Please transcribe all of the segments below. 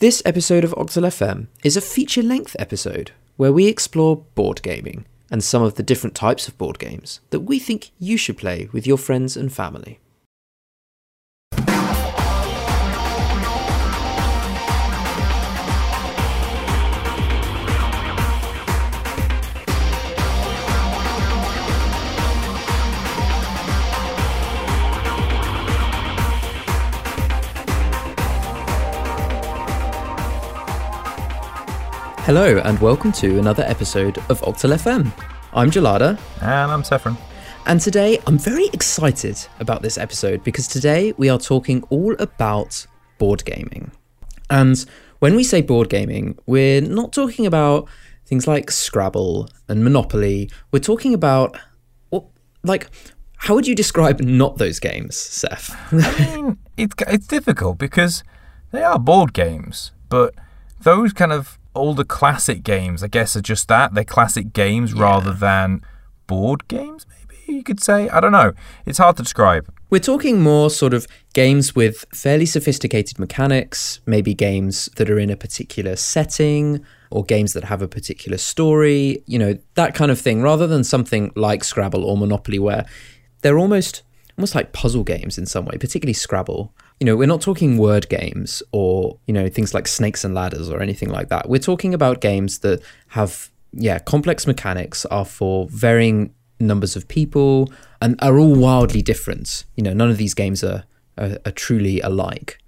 This episode of Octal FM is a feature length episode where we explore board gaming and some of the different types of board games that we think you should play with your friends and family. Hello, and welcome to another episode of Octal FM. I'm Gelada, And I'm Saffron. and today I'm very excited about this episode because today we are talking all about board gaming. And when we say board gaming, we're not talking about things like Scrabble and Monopoly. We're talking about, like, how would you describe not those games, Seth? I mean, it's it's difficult because they are board games, but those kind of older classic games, I guess, are just that. They're classic games rather than board games, maybe you could say. I don't know. It's hard to describe. We're talking more sort of games with fairly sophisticated mechanics, maybe games that are in a particular setting or games that have a particular story, you know, that kind of thing, rather than something like Scrabble or Monopoly where they're almost almost like puzzle games in some way, particularly Scrabble. You know, we're not talking word games or, you know, things like snakes and ladders or anything like that. We're talking about games that have yeah, complex mechanics are for varying numbers of people and are all wildly different. You know, none of these games are, are, are truly alike.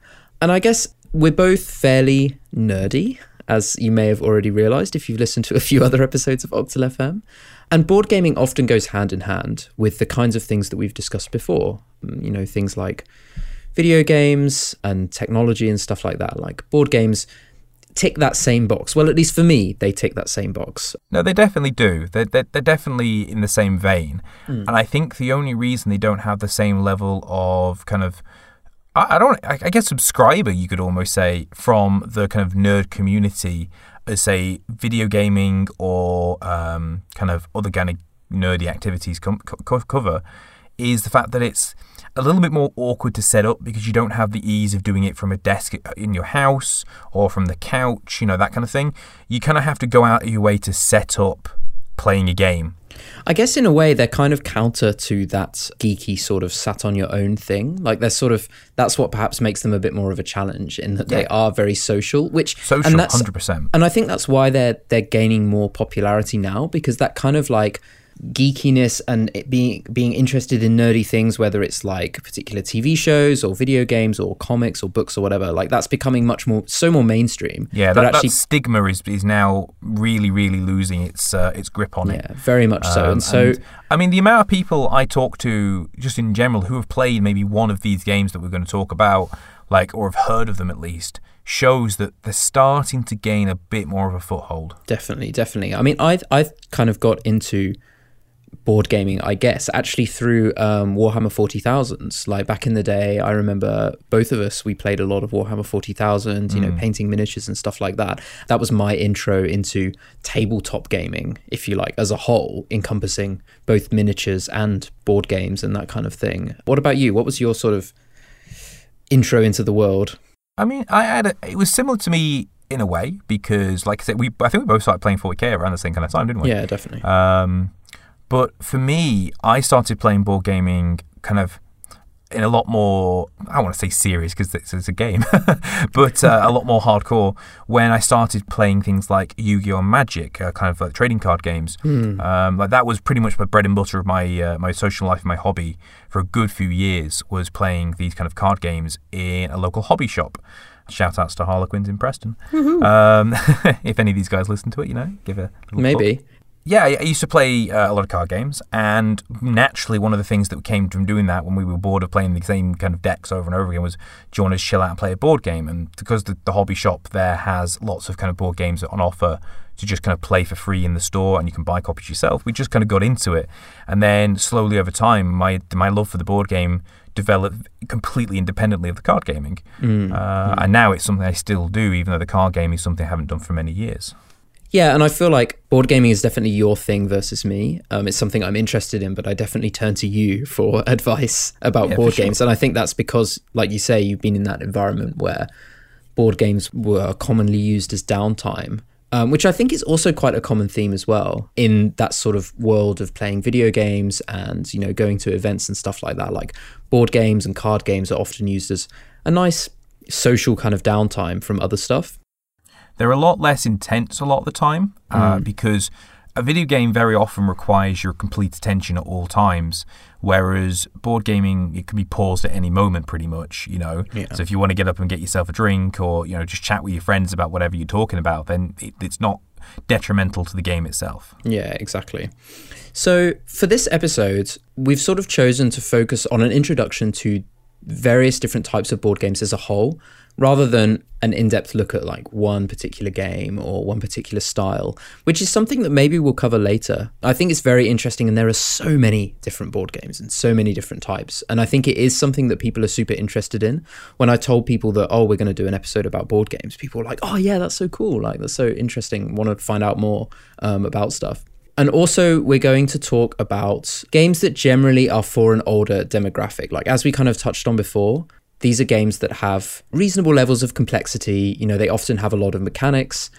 And I guess we're both fairly nerdy, as you may have already realized if you've listened to a few other episodes of Octal FM. And board gaming often goes hand in hand with the kinds of things that we've discussed before. Mm, You know, things like video games and technology and stuff like that. Like board games tick that same box. Well, at least for me, they tick that same box. No, they definitely do. They're, they're, they're definitely in the same vein. And I think the only reason they don't have the same level of kind of, I, I don't, I, I guess, subscriber, you could almost say, from the kind of nerd community as, say, video gaming or um, kind of other kind of nerdy activities com- co- cover is the fact that it's a little bit more awkward to set up because you don't have the ease of doing it from a desk in your house or from the couch, you know, that kind of thing. You kind of have to go out of your way to set up playing a game. I guess in a way they're kind of counter to that geeky sort of sat on your own thing. Like they're sort of that's what perhaps makes them a bit more of a challenge in that they are very social, which Social, and that's 100%. and I think that's why they're they're gaining more popularity now because that kind of like geekiness and it being being interested in nerdy things whether it's like particular TV shows or video games or comics or books or whatever like that's becoming much more so more mainstream Yeah, that, that stigma is is now really, really losing its uh, its grip on it. yeah very much so Um, and so I mean, the amount of people I talk to, just in general, who have played maybe one of these games that we're going to talk about, like, or have heard of them at least, shows that they're starting to gain a bit more of a foothold. Definitely, definitely. I mean, I I kind of got into board gaming, I guess, actually through um, Warhammer Forty Thousands. Like back in the day, I remember both of us we played a lot of Warhammer Forty Thousand. You know, painting miniatures and stuff like that. That was my intro into tabletop gaming, if you like, as a whole, encompassing both miniatures and board games and that kind of thing. What about you? What was your sort of intro into the world? I mean, I had a, it was similar to me in a way because, like I said, we I think we both started playing 40k around the same kind of time, didn't we? Yeah, definitely. Um, but for me, I started playing board gaming kind of in a lot more, I don't want to say serious because it's, it's a game, but uh, a lot more hardcore when I started playing things like Yu Gi Oh! and Magic, uh, kind of like trading card games. Um, like that was pretty much my bread and butter of my uh, my social life my hobby for a good few years was playing these kind of card games in a local hobby shop. Shout outs to Harlequins in Preston. Um, if any of these guys listen to it, you know, give a little plug. Yeah, I used to play uh, a lot of card games, and naturally, one of the things that came from doing that when we were bored of playing the same kind of decks over and over again was, do you want to chill out and play a board game? And because the, the hobby shop there has lots of kind of board games on offer to just kind of play for free in the store, and you can buy copies yourself, we just kind of got into it. And then slowly over time, my my love for the board game developed completely independently of the card gaming. uh, And now it's something I still do, even though the card game is something I haven't done for many years. Yeah, and I feel like board gaming is definitely your thing versus me. Um, it's something I'm interested in, but I definitely turn to you for advice about Yeah, board for sure. games. And I think that's because, like you say, you've been in that environment where board games were commonly used as downtime. Um, which I think is also quite a common theme as well in that sort of world of playing video games and you know going to events and stuff like that. Like board games and card games are often used as a nice social kind of downtime from other stuff. They're a lot less intense a lot of the time uh, Mm. because a video game very often requires your complete attention at all times, whereas board gaming it can be paused at any moment, pretty much. You know, Yeah. so if you want to get up and get yourself a drink or you know just chat with your friends about whatever you're talking about, then it, it's not detrimental to the game itself. Yeah, exactly. So, for this episode, we've sort of chosen to focus on an introduction to various different types of board games as a whole, rather than an in depth look at like one particular game or one particular style, which is something that maybe we'll cover later. I think it's very interesting, and there are so many different board games and so many different types. And I think it is something that people are super interested in. When I told people that, oh, we're going to do an episode about board games, people were like, oh, yeah, that's so cool. Like, that's so interesting. Want to find out more um, about stuff. And also, we're going to talk about games that generally are for an older demographic. Like, as we kind of touched on before, these are games that have reasonable levels of complexity. You know, they often have a lot of mechanics.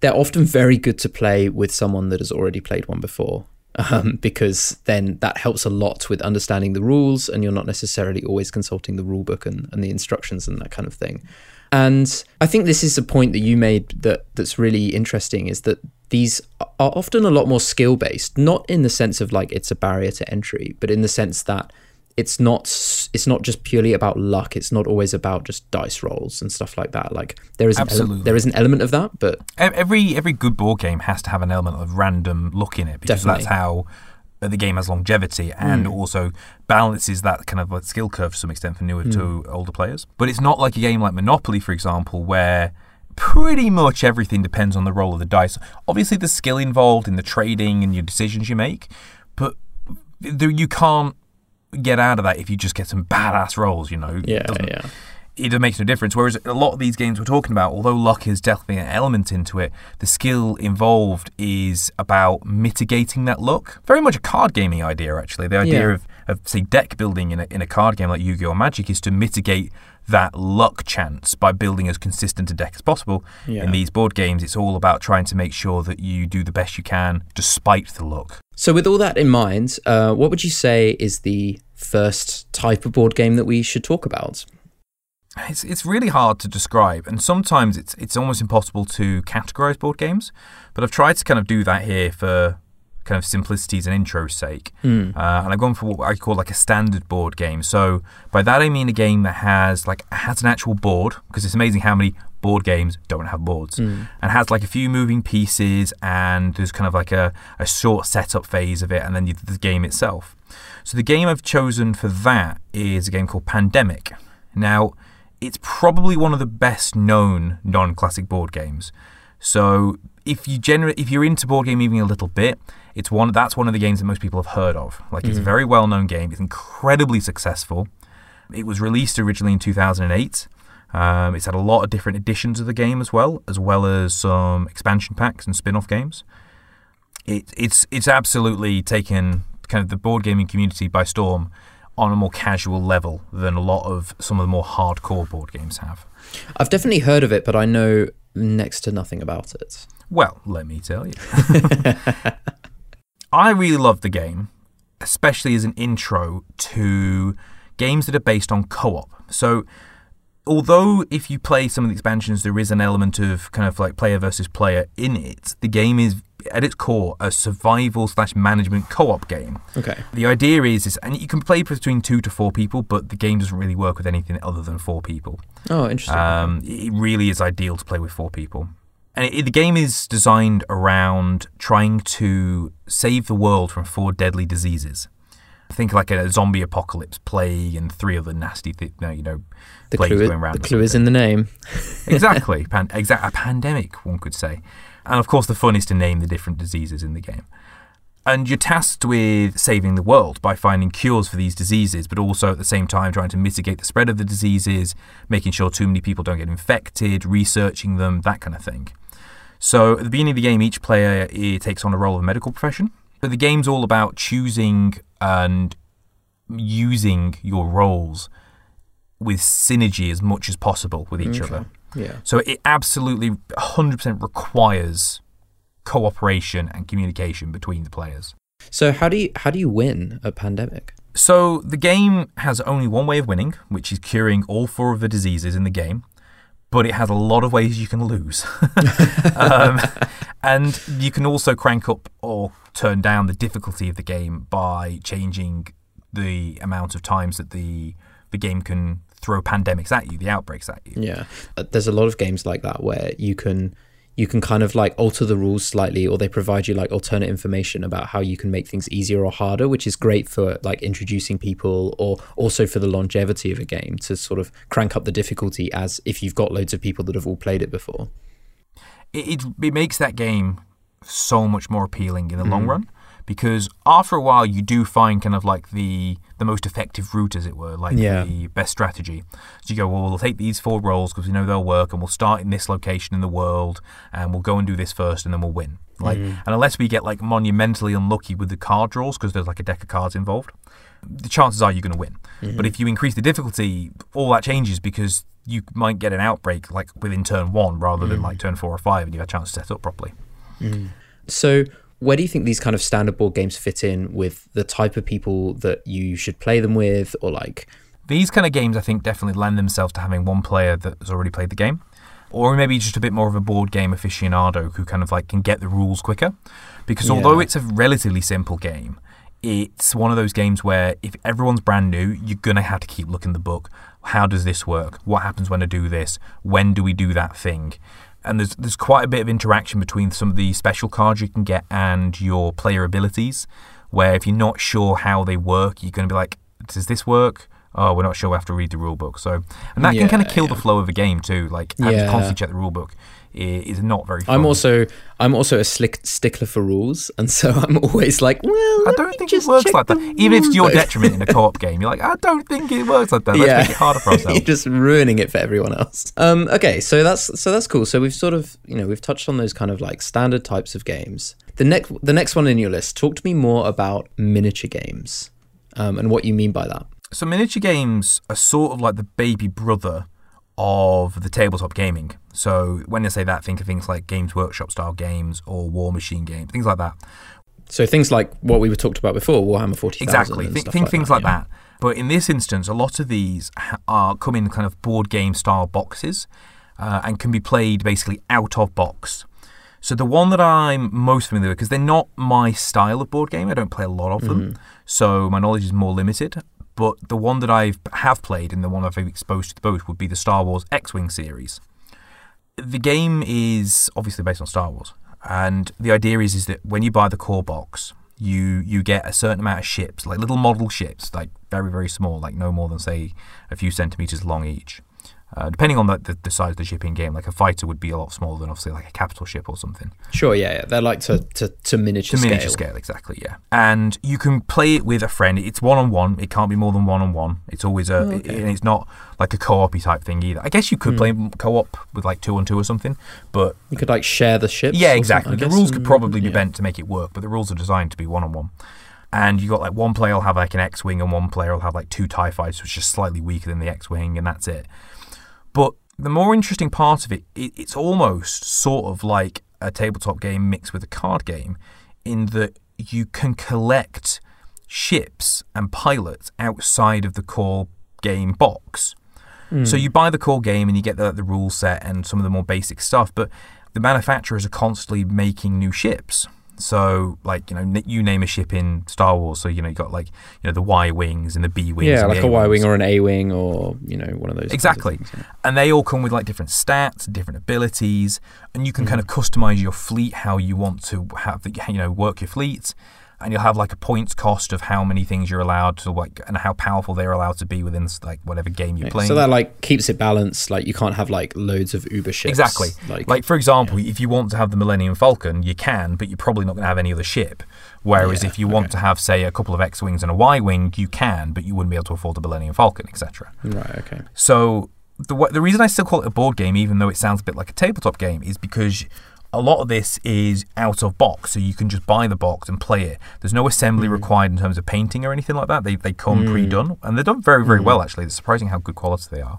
They're often very good to play with someone that has already played one before. Um, because then that helps a lot with understanding the rules, and you're not necessarily always consulting the rule book and, and the instructions and that kind of thing. And I think this is a point that you made that that's really interesting is that these are often a lot more skill based, not in the sense of like it's a barrier to entry, but in the sense that it's not it's not just purely about luck. It's not always about just dice rolls and stuff like that. Like there is an ele- Absolutely. there is an element of that, but Every every good board game has to have an element of random luck in it because Definitely. that's how the game has longevity and mm. also balances that kind of skill curve to some extent for newer to mm. older players. But it's not like a game like Monopoly, for example, where pretty much everything depends on the roll of the dice. Obviously, the skill involved in the trading and your decisions you make, but you can't get out of that if you just get some badass rolls. You know, It yeah, doesn't- yeah. it makes no difference. Whereas a lot of these games we're talking about, although luck is definitely an element into it, the skill involved is about mitigating that luck. Very much a card gaming idea, actually. The idea Yeah. of, of, say, deck building in a, in a card game like Yu Gi Oh! Magic is to mitigate that luck chance by building as consistent a deck as possible. Yeah. In these board games, it's all about trying to make sure that you do the best you can despite the luck. So, with all that in mind, uh, what would you say is the first type of board game that we should talk about? It's it's really hard to describe, and sometimes it's it's almost impossible to categorize board games. But I've tried to kind of do that here for kind of simplicity's and intro's sake, uh, and I've gone for what I call like a standard board game. So by that I mean a game that has like has an actual board, because it's amazing how many board games don't have boards, and has like a few moving pieces, and there's kind of like a, a short setup phase of it, and then you, the game itself. So the game I've chosen for that is a game called Pandemic. Now, it's probably one of the best known non-classic board games. So if you gener- if you're into board game even a little bit, it's one that's one of the games that most people have heard of. Like it's a very well known game. It's incredibly successful. It was released originally in 2008. Um, it's had a lot of different editions of the game as well, as well as some expansion packs and spin-off games. It, it's it's absolutely taken kind of the board gaming community by storm on a more casual level than a lot of some of the more hardcore board games have. I've definitely heard of it, but I know next to nothing about it. Well, let me tell you. I really love the game, especially as an intro to games that are based on co op. So, although if you play some of the expansions, there is an element of kind of like player versus player in it, the game is at its core a survival slash management co op game. Okay. The idea is, is, and you can play between two to four people, but the game doesn't really work with anything other than four people. Oh, interesting. Um, it really is ideal to play with four people. And it, the game is designed around trying to save the world from four deadly diseases. Think like a zombie apocalypse, plague, and three other nasty, th- you know, the plagues clue, going around. the clue is in the name. exactly, pan- exa- a pandemic, one could say. And of course, the fun is to name the different diseases in the game. And you're tasked with saving the world by finding cures for these diseases, but also at the same time trying to mitigate the spread of the diseases, making sure too many people don't get infected, researching them, that kind of thing. So at the beginning of the game, each player eh, takes on a role of a medical profession. But the game's all about choosing and using your roles with synergy as much as possible with each Okay. other. Yeah. So it absolutely 100% requires cooperation and communication between the players. So how do you how do you win a pandemic? So the game has only one way of winning, which is curing all four of the diseases in the game, but it has a lot of ways you can lose. um, and you can also crank up or turn down the difficulty of the game by changing the amount of times that the the game can throw pandemics at you, the outbreaks at you. Yeah, Uh, there's a lot of games like that where you can you can kind of like alter the rules slightly, or they provide you like alternate information about how you can make things easier or harder, which is great for like introducing people, or also for the longevity of a game to sort of crank up the difficulty as if you've got loads of people that have all played it before. It it, it makes that game so much more appealing in the long mm-hmm. run because after a while you do find kind of like the the most effective route as it were like Yeah. the best strategy. So you go well we'll take these four roles because we know they'll work and we'll start in this location in the world and we'll go and do this first and then we'll win. Like mm. and unless we get like monumentally unlucky with the card draws because there's like a deck of cards involved the chances are you're going to win mm-hmm. but if you increase the difficulty all that changes because you might get an outbreak like within turn one rather than mm. like turn four or five and you have a chance to set up properly. Mm. So, where do you think these kind of standard board games fit in with the type of people that you should play them with, or like, These kind of games, I think, definitely lend themselves to having one player that has already played the game, or maybe just a bit more of a board game aficionado who kind of like can get the rules quicker. Because although it's a relatively simple game, it's one of those games where if everyone's brand new, you're gonna have to keep looking the book. How does this work? What happens when I do this? When do we do that thing? And there's there's quite a bit of interaction between some of the special cards you can get and your player abilities. Where if you're not sure how they work, you're gonna be like, does this work? Oh, we're not sure. We have to read the rule book. So, and that can kind of kill yeah. the flow of a game too. Like Yeah. to constantly check the rule book is not very. Fun. I'm also I'm also a slick stickler for rules, and so I'm always like, well, I don't think it works like that. Even if it's your detriment in a co-op game, you're like, I don't think it works like that. Let's yeah, make it harder for You're ourselves. just ruining it for everyone else. Um, okay, so that's so that's cool. So we've sort of you know we've touched on those kind of like standard types of games. The next the next one in your list. Talk to me more about miniature games, um, and what you mean by that. So miniature games are sort of like the baby brother of the tabletop gaming. So when I say that, think of things like Games Workshop style games or Warmachine games, things like that. So things like what we were talked about before, Warhammer Forty Thousand. Exactly. and Think, like things that, like yeah. that. But in this instance, a lot of these ha- are come in kind of board game style boxes uh, and can be played basically out of box. So the one that I'm most familiar with, because they're not my style of board game, I don't play a lot of them, so my knowledge is more limited. But the one that I have played and the one I've been exposed to the most would be the Star Wars X-wing series. The game is obviously based on Star Wars, and the idea is is that when you buy the core box, you you get a certain amount of ships, like little model ships, like very very small, like no more than say a few centimeters long each. Uh, depending on the, the, the size of the ship in game, like a fighter would be a lot smaller than obviously like a capital ship or something. Sure, yeah, yeah. They're like to to, to miniature To scale. miniature scale, exactly, yeah. And you can play it with a friend. It's one on one. It can't be more than one on one. It's always a. Oh, okay. and it's not like a co-op type thing either. I guess you could play Hmm. co-op with like two on two or something, but You could like share the ships. yeah, exactly. The rules could probably be yeah. bent to make it work, but the rules are designed to be one on one. And you got like one player will have like an X-wing, and one player will have like two Tie fighters, which is slightly weaker than the X-wing, and that's it. But the more interesting part of it, it, it's almost sort of like a tabletop game mixed with a card game, in that you can collect ships and pilots outside of the core game box. So hmm. you buy the core game and you get the, the rule set and some of the more basic stuff, but the manufacturers are constantly making new ships. So, like you know, n- you name a ship in Star Wars. So you know, you got like you know the Y wings and the B wings. Yeah, like a Y wing or an A wing or you know one of those. kinds of Exactly. things, yeah. And they all come with like different stats, different abilities, and you can kind of Mm-hmm. customize your fleet how you want to have the, you know work your fleet, and you'll have like a points cost of how many things you're allowed to like and how powerful they're allowed to be within like whatever game you're Yeah, playing. So that like keeps it balanced. Like you can't have like loads of Uber ships. Exactly. Like, Like, for example, if you want to have the Millennium Falcon, you can, but you're probably not going to have any other ship. Whereas Yeah, if you want okay. to have, say, a couple of X wings and a Y wing, you can, but you wouldn't be able to afford the Millennium Falcon, etc. right. Okay. So the the reason I still call it a board game, even though it sounds a bit like a tabletop game, is because a lot of this is out of box, so you can just buy the box and play it. There's no assembly hmm. required in terms of painting or anything like that. They they come hmm. pre-done, and they're done very very hmm. well actually. It's surprising how good quality they are.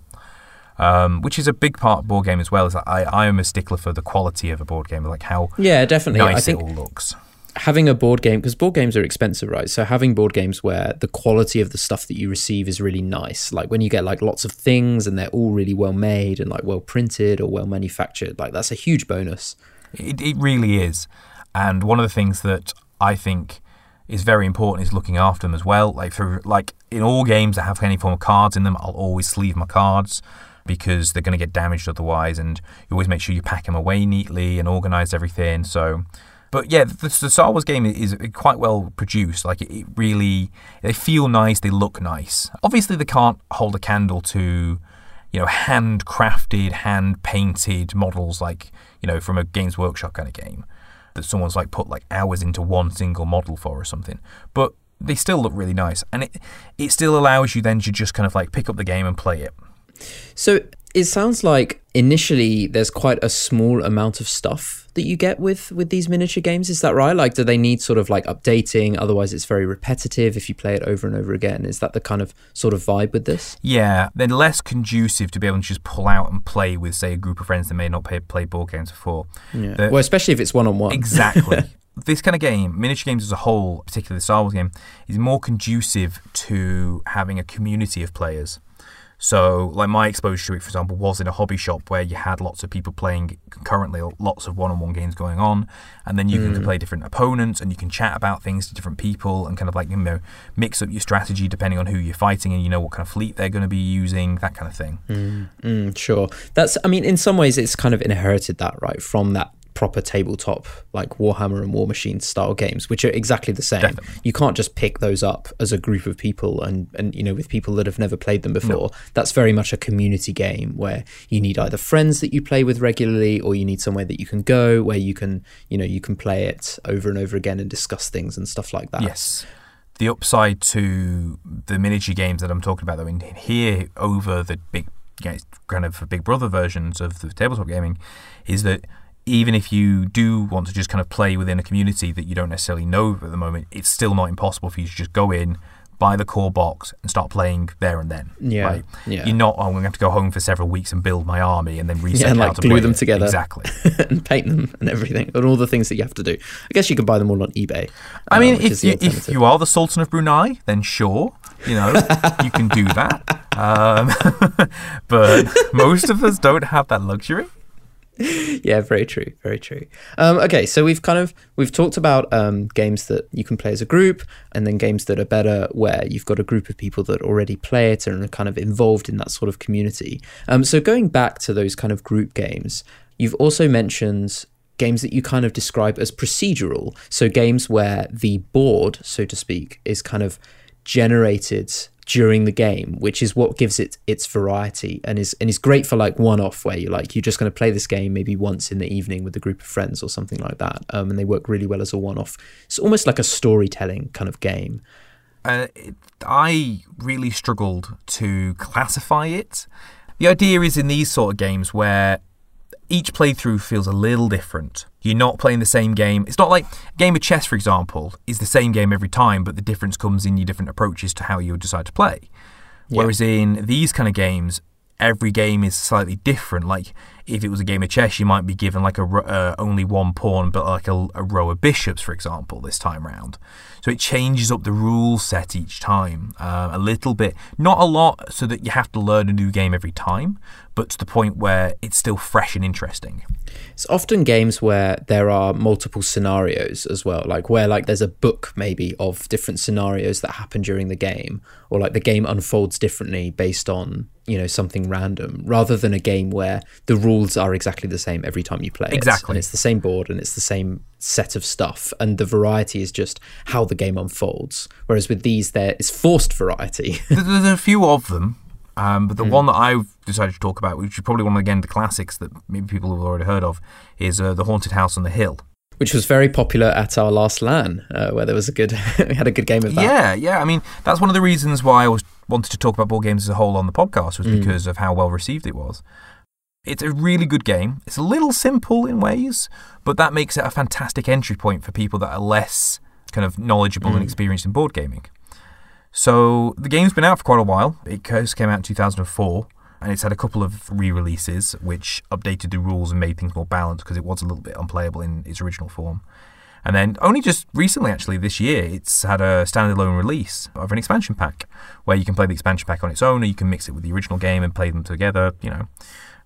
Um, which is a big part of board game as well. Is that I, I am a stickler for the quality of a board game, like how yeah, definitely. nice I think it all looks. having a board game because board games are expensive right so having board games where the quality of the stuff that you receive is really nice like when you get like lots of things and they're all really well made and like well printed or well manufactured like that's a huge bonus It, it really is. And one of the things that I think is very important is looking after them as well. Like for like in all games that have any form of cards in them, I'll always sleeve my cards because they're going to get damaged otherwise. And you always make sure you pack them away neatly and organize everything. So, but yeah, the, the Star Wars game is quite well produced. Like it, it really, they feel nice, they look nice. Obviously, they can't hold a candle to you know, handcrafted, hand painted models like, you know, from a Games Workshop kind of game that someone's like put like hours into one single model for or something. But they still look really nice. And it it still allows you then to just kind of like pick up the game and play it. so it sounds like initially there's quite a small amount of stuff that you get with with these miniature games is that right like do they need sort of like updating otherwise it's very repetitive if you play it over and over again is that the kind of sort of vibe with this Yeah, they're less conducive to be able to just pull out and play with, say, a group of friends that may not play, play board games before. yeah The- well especially if it's one-on-one Exactly. this kind of game, miniature games as a whole, particularly the Star Wars game, is more conducive to having a community of players. So, like my exposure to it, for example, was in a hobby shop where you had lots of people playing concurrently, lots of one-on-one games going on, and then you can play different opponents and you can chat about things to different people and kind of like you know mix up your strategy depending on who you're fighting and you know what kind of fleet they're going to be using, that kind of thing. Mm, sure. That's, I mean, in some ways, it's kind of inherited that, right, from that proper tabletop, like Warhammer and Warmachine style games, which are exactly the same. Definitely. You can't just pick those up as a group of people and, and, you know, with people that have never played them before. That's very much a community game where you need either friends that you play with regularly or you need somewhere that you can go where you can, you know, you can play it over and over again and discuss things and stuff like that. Yes. The upside to the miniature games that I'm talking about, though, in here over the big, you know, kind of Big Brother versions of the tabletop gaming, is that even if you do want to just kind of play within a community that you don't necessarily know at the moment, it's still not impossible for you to just go in, buy the core box, and start playing there and then. Yeah, Right? yeah. You're not, oh, I'm going to have to go home for several weeks and build my army and then reset and, how like, to glue them it. together. Exactly. and paint them and everything and all the things that you have to do. I guess you can buy them all on eBay. I uh, mean, which if you, if you are the Sultan of Brunei, then sure, you know, you can do that. Um, but most of us don't have that luxury. yeah, very true, very true. Um, okay, so we've kind of we've talked about um, games that you can play as a group, and then games that are better where you've got a group of people that already play it and are kind of involved in that sort of community. Um, so going back to those kind of group games, you've also mentioned games that you kind of describe as procedural. So games where the board, so to speak, is kind of generated during the game, which is what gives it its variety and is and is great for like one off where you're like you're just going to play this game maybe once in the evening with a group of friends or something like that, um, and they work really well as a one off. It's almost like a storytelling kind of game. Uh, I really struggled to classify it. The idea is in these sort of games where each playthrough feels a little different. You're not playing the same game. It's not like a game of chess, for example, is the same game every time, but the difference comes in your different approaches to how you decide to play. Whereas in these kind of games, every game is slightly different. Like if it was a game of chess, you might be given like a uh, only one pawn, but like a, a row of bishops, for example, this time round. So it changes up the rule set each time uh, a little bit, not a lot, so that you have to learn a new game every time, but to the point where it's still fresh and interesting. It's often games where there are multiple scenarios as well, like where like there's a book maybe of different scenarios that happen during the game, or like the game unfolds differently based on you know something random, rather than a game where the rules are exactly the same every time you play it. Exactly. and it's the same board and it's the same set of stuff, and the variety is just how the game unfolds. Whereas with these, there is forced variety. There's a few of them, um, but the one that I've decided to talk about, which is probably one of again the classics that maybe people have already heard of, is uh, the Haunted House on the Hill. which was very popular at our last LAN, uh, where there was a good, we had a good game of that. Yeah, yeah. I mean, that's one of the reasons why I was wanted to talk about board games as a whole on the podcast was because of how well received it was. It's a really good game. It's a little simple in ways, but that makes it a fantastic entry point for people that are less kind of knowledgeable and experienced in board gaming. So the game's been out for quite a while. It first came out in 2004. and it's had a couple of re-releases which updated the rules and made things more balanced because it was a little bit unplayable in its original form. And then only just recently, actually, this year, it's had a standalone release of an expansion pack where you can play the expansion pack on its own, or you can mix it with the original game and play them together. You know,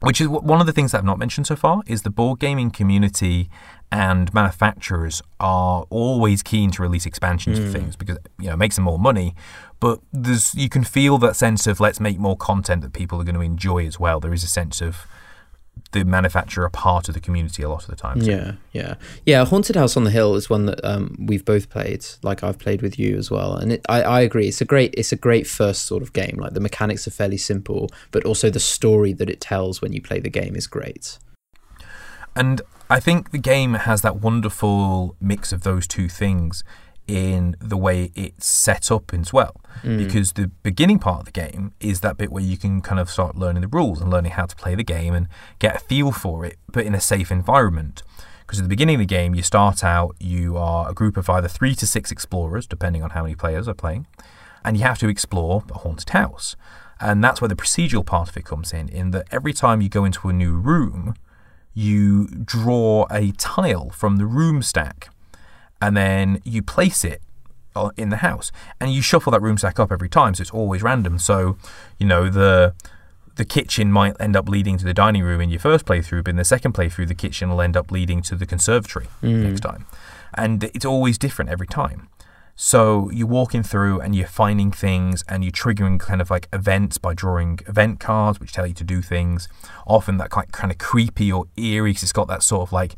which is one of the things that I've not mentioned so far is the board gaming community and manufacturers are always keen to release expansions mm. for things because you know it makes them more money but there's you can feel that sense of let's make more content that people are going to enjoy as well there is a sense of the manufacturer part of the community a lot of the time. Yeah, yeah, yeah. Haunted House on the Hill is one that um, we've both played. Like I've played with you as well, and it, I, I agree. It's a great, it's a great first sort of game. Like the mechanics are fairly simple, but also the story that it tells when you play the game is great. And I think the game has that wonderful mix of those two things in the way it's set up as well. Mm. Because the beginning part of the game is that bit where you can kind of start learning the rules and learning how to play the game and get a feel for it, but in a safe environment. Because at the beginning of the game, you start out, you are a group of either three to six explorers, depending on how many players are playing, and you have to explore a haunted house. And that's where the procedural part of it comes in, in that every time you go into a new room, you draw a tile from the room stack and then you place it in the house. And you shuffle that room stack up every time so it's always random. So you know the the kitchen might end up leading to the dining room in your first playthrough but in the second playthrough the kitchen will end up leading to the conservatory mm. next time. And it's always different every time. So you're walking through and you're finding things and you're triggering kind of like events by drawing event cards which tell you to do things. Often that kind kind of creepy or eerie because it's got that sort of like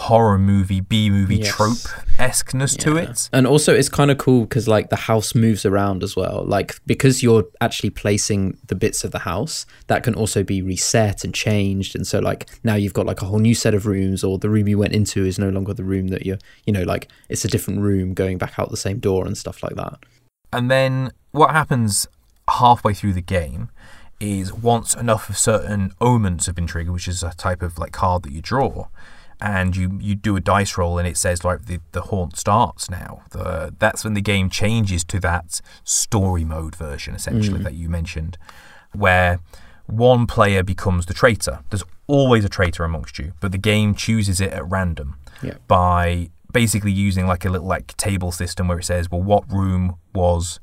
horror movie, B movie yes. trope esqueness yeah. to it. And also, it's kind of cool because like the house moves around as well. Like because you're actually placing the bits of the house, that can also be reset and changed. And so like now you've got like a whole new set of rooms, or the room you went into is no longer the room that you're. You know, like it's a different room going back out the same door and stuff like that. And then what happens halfway through the game is once enough of certain omens have been triggered, which is a type of like card that you draw, and you, you do a dice roll and it says like the, the haunt starts now. The, that's when the game changes to that story mode version essentially mm. that you mentioned, where one player becomes the traitor. There's always a traitor amongst you, but the game chooses it at random yeah. by basically using like a little like table system where it says, well, what room was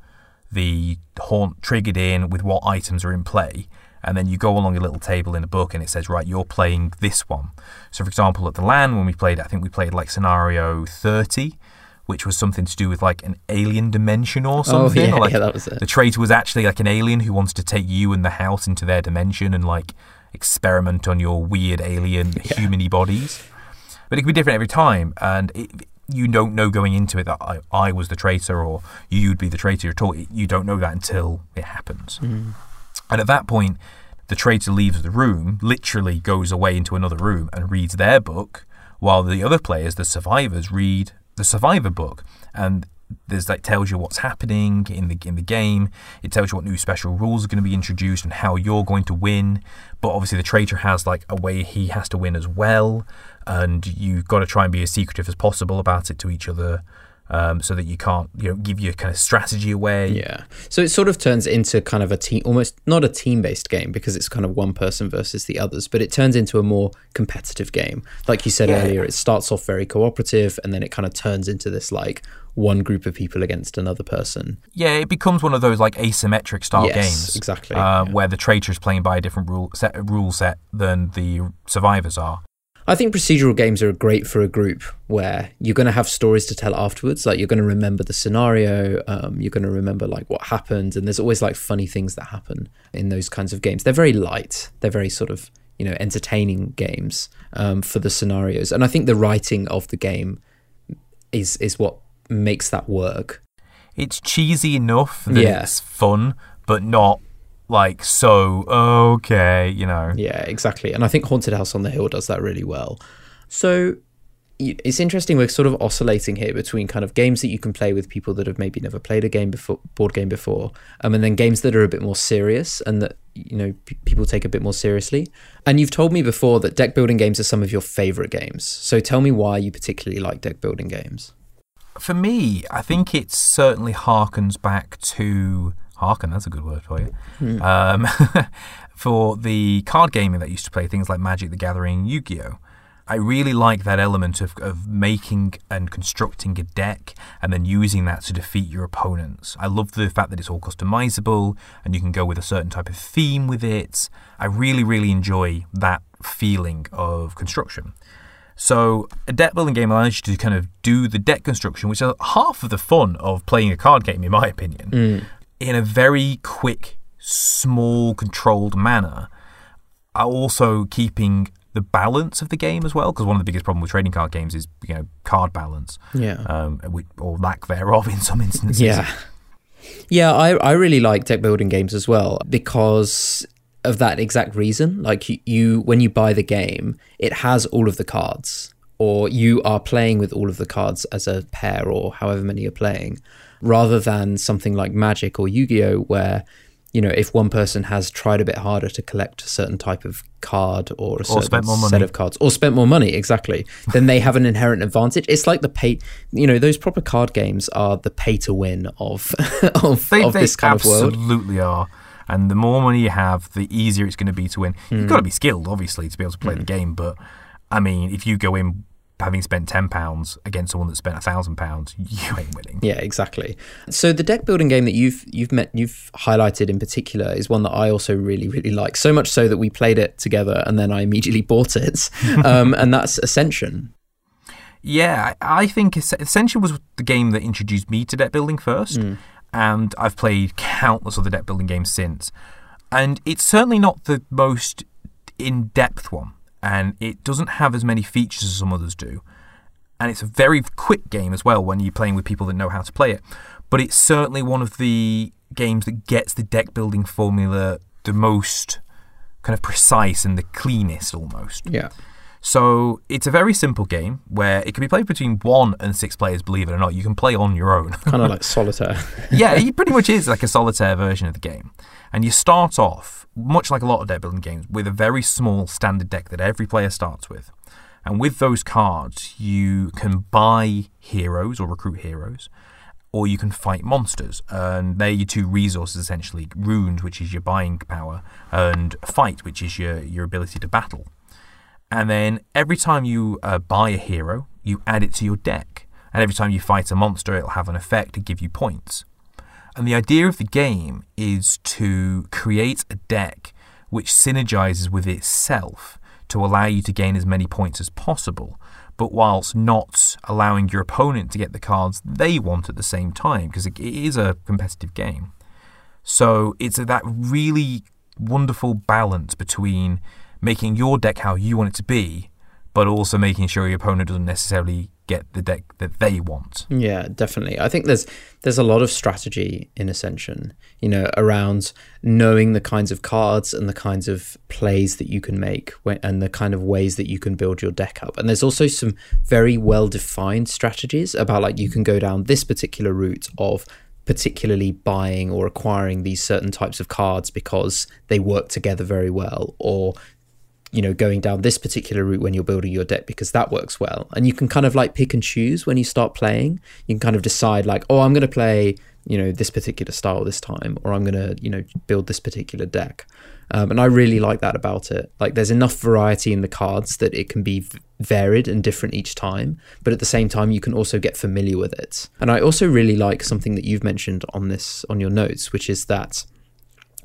the haunt triggered in with what items are in play and then you go along a little table in a book and it says right you're playing this one so for example at the LAN when we played i think we played like scenario 30 which was something to do with like an alien dimension or something. Oh, yeah, like yeah, that was it. The traitor was actually like an alien who wants to take you and the house into their dimension and like experiment on your weird alien yeah. humany bodies. But it can be different every time, and it, you don't know going into it that I, I was the traitor or you'd be the traitor at all. You don't know that until it happens. Mm. And at that point, the traitor leaves the room, literally goes away into another room and reads their book, while the other players, the survivors, read the survivor book. And there's like tells you what's happening in the in the game. It tells you what new special rules are going to be introduced and how you're going to win. But obviously, the traitor has like a way he has to win as well, and you've got to try and be as secretive as possible about it to each other um, so that you can't you know give your kind of strategy away. Yeah. So it sort of turns into kind of a team, almost not a team based game because it's kind of one person versus the others, but it turns into a more competitive game. Like you said yeah. earlier, it starts off very cooperative and then it kind of turns into this like one group of people against another person. Yeah, it becomes one of those like asymmetric style yes, games, exactly, uh, yeah. where the traitor is playing by a different rule set rule set than the survivors are. I think procedural games are great for a group where you're going to have stories to tell afterwards. Like you're going to remember the scenario, um, you're going to remember like what happened, and there's always like funny things that happen in those kinds of games. They're very light. They're very sort of you know entertaining games um, for the scenarios, and I think the writing of the game is is what makes that work. It's cheesy enough that yeah. it's fun, but not like so okay, you know. Yeah, exactly. And I think Haunted House on the Hill does that really well. So it's interesting we're sort of oscillating here between kind of games that you can play with people that have maybe never played a game before board game before um, and then games that are a bit more serious and that you know p- people take a bit more seriously and you've told me before that deck building games are some of your favorite games so tell me why you particularly like deck building games for me i think it certainly harkens back to Harken, that's a good word for you. Um, for the card gaming that used to play things like Magic the Gathering, Yu Gi Oh! I really like that element of, of making and constructing a deck and then using that to defeat your opponents. I love the fact that it's all customizable and you can go with a certain type of theme with it. I really, really enjoy that feeling of construction. So, a deck building game allows you to kind of do the deck construction, which is half of the fun of playing a card game, in my opinion, in a very quick, small, controlled manner. are Also, keeping the balance of the game as well, because one of the biggest problems with trading card games is you know card balance, Yeah. um, or lack thereof in some instances. Yeah. Yeah, I, I really like deck building games as well because of that exact reason. Like you, you when you buy the game, it has all of the cards or you are playing with all of the cards as a pair or however many you're playing rather than something like Magic or Yu-Gi-Oh where you know, if one person has tried a bit harder to collect a certain type of card or a certain spent more set of cards or spent more money, exactly, then they have an inherent advantage. It's like the pay, you know, those proper card games are the pay to win of of, They, of they this kind of world. absolutely are. And the more money you have, the easier it's going to be to win. You've Hmm. got to be skilled, obviously, to be able to play the game. But I mean, if you go in having spent ten pounds against someone that spent a thousand pounds, you ain't winning. Yeah, exactly. So the deck building game that you've you've met you've highlighted in particular is one that I also really really like. So much so that we played it together, and then I immediately bought it, um, and that's Ascension. Yeah, I I think Ascension was the game that introduced me to deck building first, and I've played countless other deck building games since. And it's certainly not the most in depth one, and it doesn't have as many features as some others do. And it's a very quick game as well when you're playing with people that know how to play it. But it's certainly one of the games that gets the deck building formula the most kind of precise and the cleanest almost. Yeah. So it's a very simple game where it can be played between one and six players, believe it or not. You can play on your own. Kind of like solitaire. yeah, it pretty much is like a solitaire version of the game. And you start off, much like a lot of deck building games, with a very small standard deck that every player starts with. And with those cards, you can buy heroes or recruit heroes, or you can fight monsters. And they're your two resources essentially runes, which is your buying power, and fight, which is your, your ability to battle. And then every time you uh, buy a hero, you add it to your deck. And every time you fight a monster, it'll have an effect to give you points. And the idea of the game is to create a deck which synergizes with itself to allow you to gain as many points as possible, but whilst not allowing your opponent to get the cards they want at the same time, because it is a competitive game. So it's that really wonderful balance between making your deck how you want it to be, but also making sure your opponent doesn't necessarily get the deck that they want. Yeah, definitely. I think there's there's a lot of strategy in Ascension, you know, around knowing the kinds of cards and the kinds of plays that you can make and the kind of ways that you can build your deck up. And there's also some very well defined strategies about like you can go down this particular route of particularly buying or acquiring these certain types of cards because they work together very well or you know going down this particular route when you're building your deck because that works well. And you can kind of like pick and choose when you start playing. You can kind of decide like oh i'm going to play you know this particular style this time or i'm going to you know build this particular deck. Um, and i really like that about it. Like there's enough variety in the cards that it can be v- varied and different each time but at the same time you can also get familiar with it. And i also really like something that you've mentioned on this on your notes which is that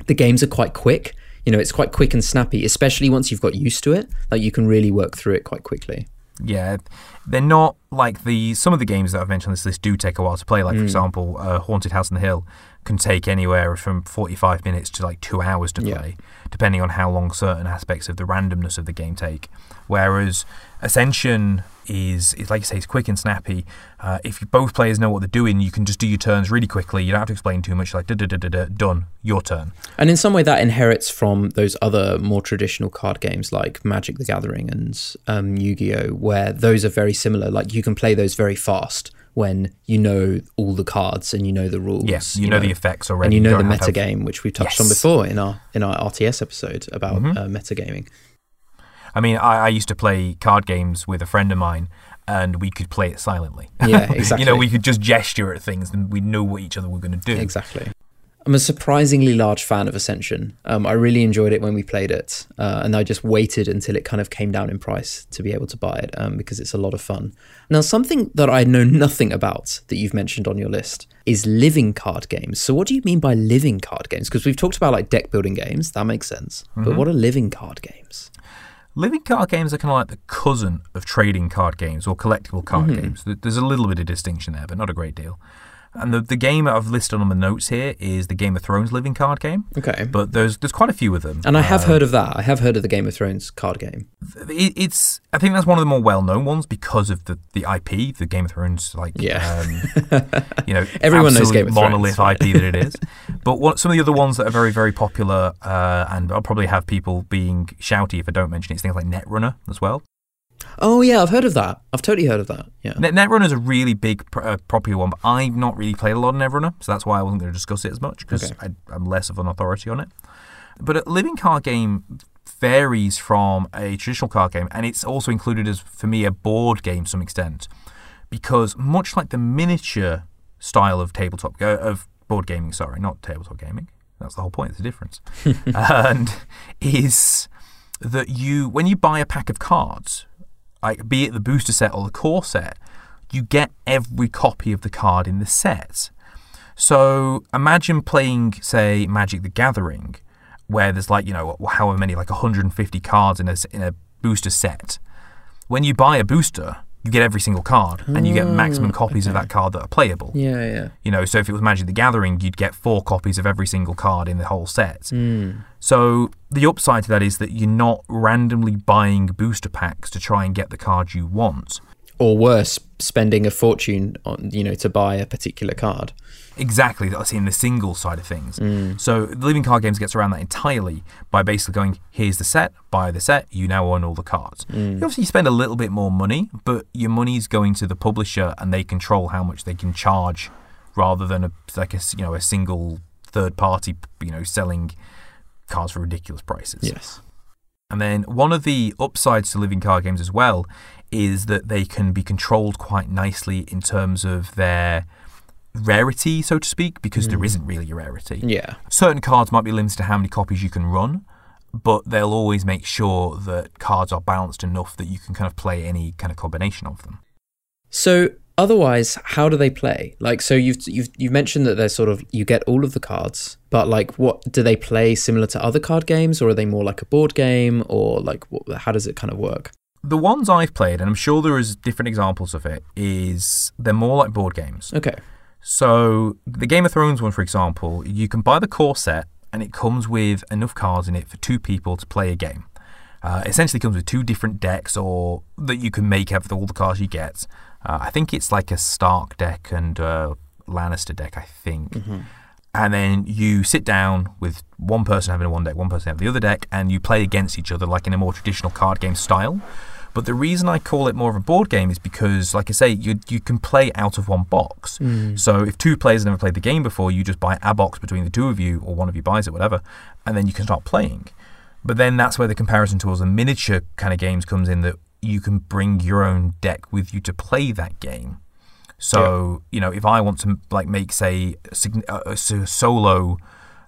the games are quite quick. You know, it's quite quick and snappy, especially once you've got used to it. Like you can really work through it quite quickly. Yeah, they're not like the some of the games that I've mentioned on this list do take a while to play. Like Mm. for example, uh, Haunted House on the Hill can take anywhere from forty five minutes to like two hours to Yeah. Depending on how long certain aspects of the randomness of the game take. Whereas Ascension is, is like you say, it's quick and snappy. Uh, if both players know what they're doing, you can just do your turns really quickly. You don't have to explain too much. Like da da da da da, done, your turn. And in some way, that inherits from those other more traditional card games like Magic the Gathering and um, Yu Gi Oh!, where those are very similar. Like you can play those very fast when you know all the cards and you know the rules. Yes, you, know, the effects already. and you know the don't have to which we've touched on before in our in our RTS episode about Mhm. uh, metagaming. I mean, I, I used to play card games with a friend of mine, and we could play it silently. Yeah, exactly. you know, we could just gesture at things, and we knew what each other were going to do. Exactly. I'm a surprisingly large fan of Ascension. Um, I really enjoyed it when we played it, uh, and I just waited until it kind of came down in price to be able to buy it um, because it's a lot of fun. Now, something that I know nothing about that you've mentioned on your list is living card games. So, what do you mean by living card games? Because we've talked about like deck building games, that makes sense. Mm-hmm. But what are living card games? Living card games are kind of like the cousin of trading card games or collectible card mm-hmm. games. There's a little bit of distinction there, but not a great deal. And the, the game I've listed on the notes here is the Game of Thrones living card game. Okay. But there's there's quite a few of them. And I have um, heard of that. I have heard of the Game of Thrones card game. It, it's I think that's one of the more well known ones because of the, the IP, the Game of Thrones like yeah. Um, you know everyone knows Game of monolith Thrones, IP that it is. but what, some of the other ones that are very very popular uh, and I'll probably have people being shouty if I don't mention it, it's things like Netrunner as well. Oh yeah, I've heard of that. I've totally heard of that. Yeah. Net- Netrunner is a really big uh, popular one, but I've not really played a lot of Netrunner, so that's why I wasn't going to discuss it as much because okay. I'm less of an authority on it. But a living card game varies from a traditional card game, and it's also included as for me a board game to some extent, because much like the miniature style of tabletop uh, of board gaming, sorry, not tabletop gaming. That's the whole point. It's a difference, and is that you when you buy a pack of cards like be it the booster set or the core set, you get every copy of the card in the set. So imagine playing, say, Magic the Gathering, where there's like, you know, however many, like 150 cards in a, in a booster set. When you buy a booster, you get every single card and you get maximum ah, copies okay. of that card that are playable. Yeah, yeah. You know, so if it was Magic the Gathering, you'd get four copies of every single card in the whole set. Mm. So the upside to that is that you're not randomly buying booster packs to try and get the card you want. Or worse, spending a fortune on, you know, to buy a particular card. Exactly, that's in the single side of things. Mm. So the Living Card Games gets around that entirely by basically going, here's the set, buy the set, you now own all the cards. Mm. You obviously spend a little bit more money, but your money's going to the publisher and they control how much they can charge rather than a like a you know a single third party you know selling cards for ridiculous prices. Yes. And then one of the upsides to living card games as well is that they can be controlled quite nicely in terms of their rarity, so to speak, because mm. there isn't really a rarity. Yeah. Certain cards might be limited to how many copies you can run, but they'll always make sure that cards are balanced enough that you can kind of play any kind of combination of them. So otherwise, how do they play? Like, so you've you've you've mentioned that they're sort of you get all of the cards, but like, what do they play similar to other card games, or are they more like a board game, or like, what, how does it kind of work? The ones I've played, and I'm sure there is different examples of it, is they're more like board games. Okay. So the Game of Thrones one, for example, you can buy the core set and it comes with enough cards in it for two people to play a game. Uh, essentially comes with two different decks or that you can make out of all the cards you get. Uh, I think it's like a Stark deck and uh, Lannister deck, I think. Mm-hmm. And then you sit down with one person having one deck, one person having the other deck, and you play against each other like in a more traditional card game style. But the reason I call it more of a board game is because, like I say, you you can play out of one box. Mm. So if two players have never played the game before, you just buy a box between the two of you, or one of you buys it, whatever, and then you can start playing. But then that's where the comparison tools and miniature kind of games comes in that you can bring your own deck with you to play that game. So yeah. you know, if I want to like make say a, a, a solo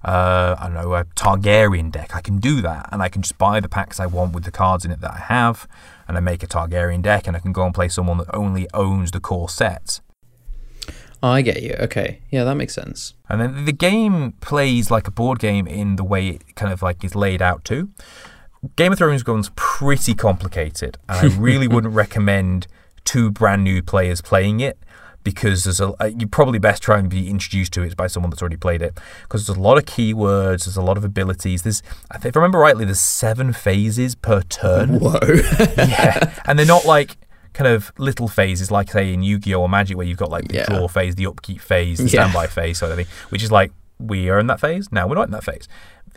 uh, I don't know, a Targaryen deck. I can do that, and I can just buy the packs I want with the cards in it that I have, and I make a Targaryen deck, and I can go and play someone that only owns the core sets. I get you. Okay, yeah, that makes sense. And then the game plays like a board game in the way it kind of like is laid out too. Game of Thrones goes pretty complicated, and I really wouldn't recommend two brand new players playing it because there's a uh, you probably best try and be introduced to it by someone that's already played it because there's a lot of keywords, there's a lot of abilities. There's if I remember rightly, there's seven phases per turn. Whoa! yeah, and they're not like kind of little phases like say in Yu-Gi-Oh or Magic where you've got like the yeah. draw phase, the upkeep phase, the standby phase, sort of thing, which is like we are in that phase now we're not in that phase.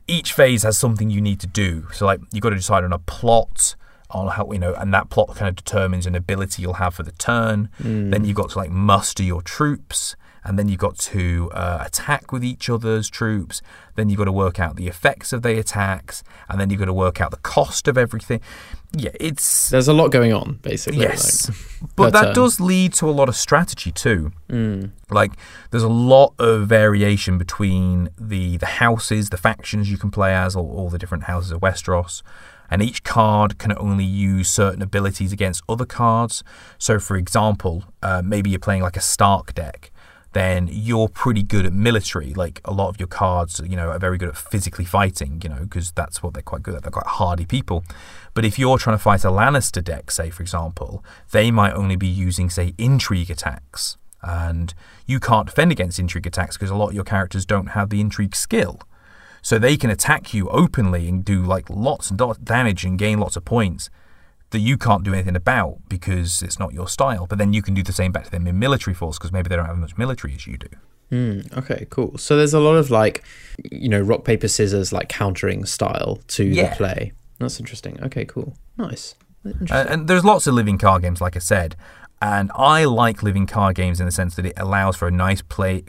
Each phase has something you need to do. So like you've got to decide on a plot on how you know, and that plot kind of determines an ability you'll have for the turn. Mm. Then you've got to like muster your troops, and then you've got to uh, attack with each other's troops. Then you've got to work out the effects of the attacks, and then you've got to work out the cost of everything. Yeah, it's There's a lot going on, basically. yes, like- but, that um, does lead to a lot of strategy too. Mm. Like there's a lot of variation between the the houses, the factions you can play as, all, all the different houses of Westeros. And each card can only use certain abilities against other cards. So, for example, uh, maybe you're playing like a Stark deck, then you're pretty good at military. Like a lot of your cards, you know, are very good at physically fighting, you know, because that's what they're quite good at. They're quite hardy people. But if you're trying to fight a Lannister deck, say, for example, they might only be using, say, intrigue attacks. And you can't defend against intrigue attacks because a lot of your characters don't have the intrigue skill. So they can attack you openly and do like lots of damage and gain lots of points that you can't do anything about because it's not your style. But then you can do the same back to them in military force because maybe they don't have as much military as you do. Mm, okay, cool. So there's a lot of like, you know, rock paper scissors like countering style to Yeah. the play. That's interesting. Okay, cool. Nice. Interesting. Uh, and there's lots of living card games, like I said, and I like living card games in the sense that it allows for a nice play,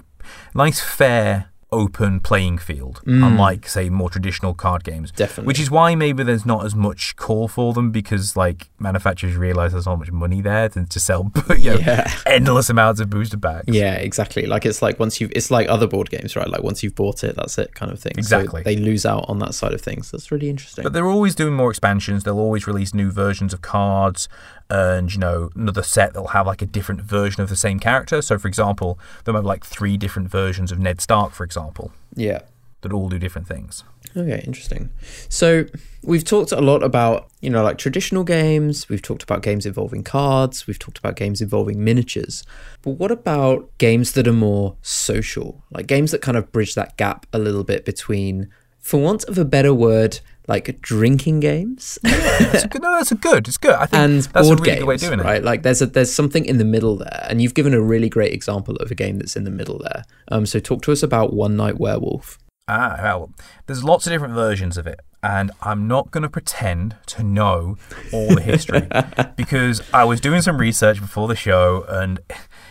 nice fair open playing field, mm. unlike say more traditional card games. Definitely. Which is why maybe there's not as much call for them because like manufacturers realize there's not much money there to, to sell you know, Yeah. endless amounts of booster packs. Yeah, exactly. Like it's like once you've, it's like other board games, right? Like once you've bought it, that's it, kind of thing. So Exactly. they lose out on that side of things. That's really interesting. But they're always doing more expansions. They'll always release new versions of cards, and you know another set that'll have like a different version of the same character. So, for example, they'll have like three different versions of Ned Stark, for example, yeah. that all do different things. Okay, interesting. So we've talked a lot about, you know, like traditional games. We've talked about games involving cards. We've talked about games involving miniatures. But what about games that are more social? Like games that kind of bridge that gap a little bit between, for want of a better word, like drinking games That's a good, no, that's a good. It's good. I think and that's board a really games, good way of doing it. right? Like there's a there's something in the middle there, and you've given a really great example of a game that's in the middle there. Um, so talk to us about One Night Werewolf. Ah, well, there's lots of different versions of it, and I'm not going to pretend to know all the history because I was doing some research before the show, and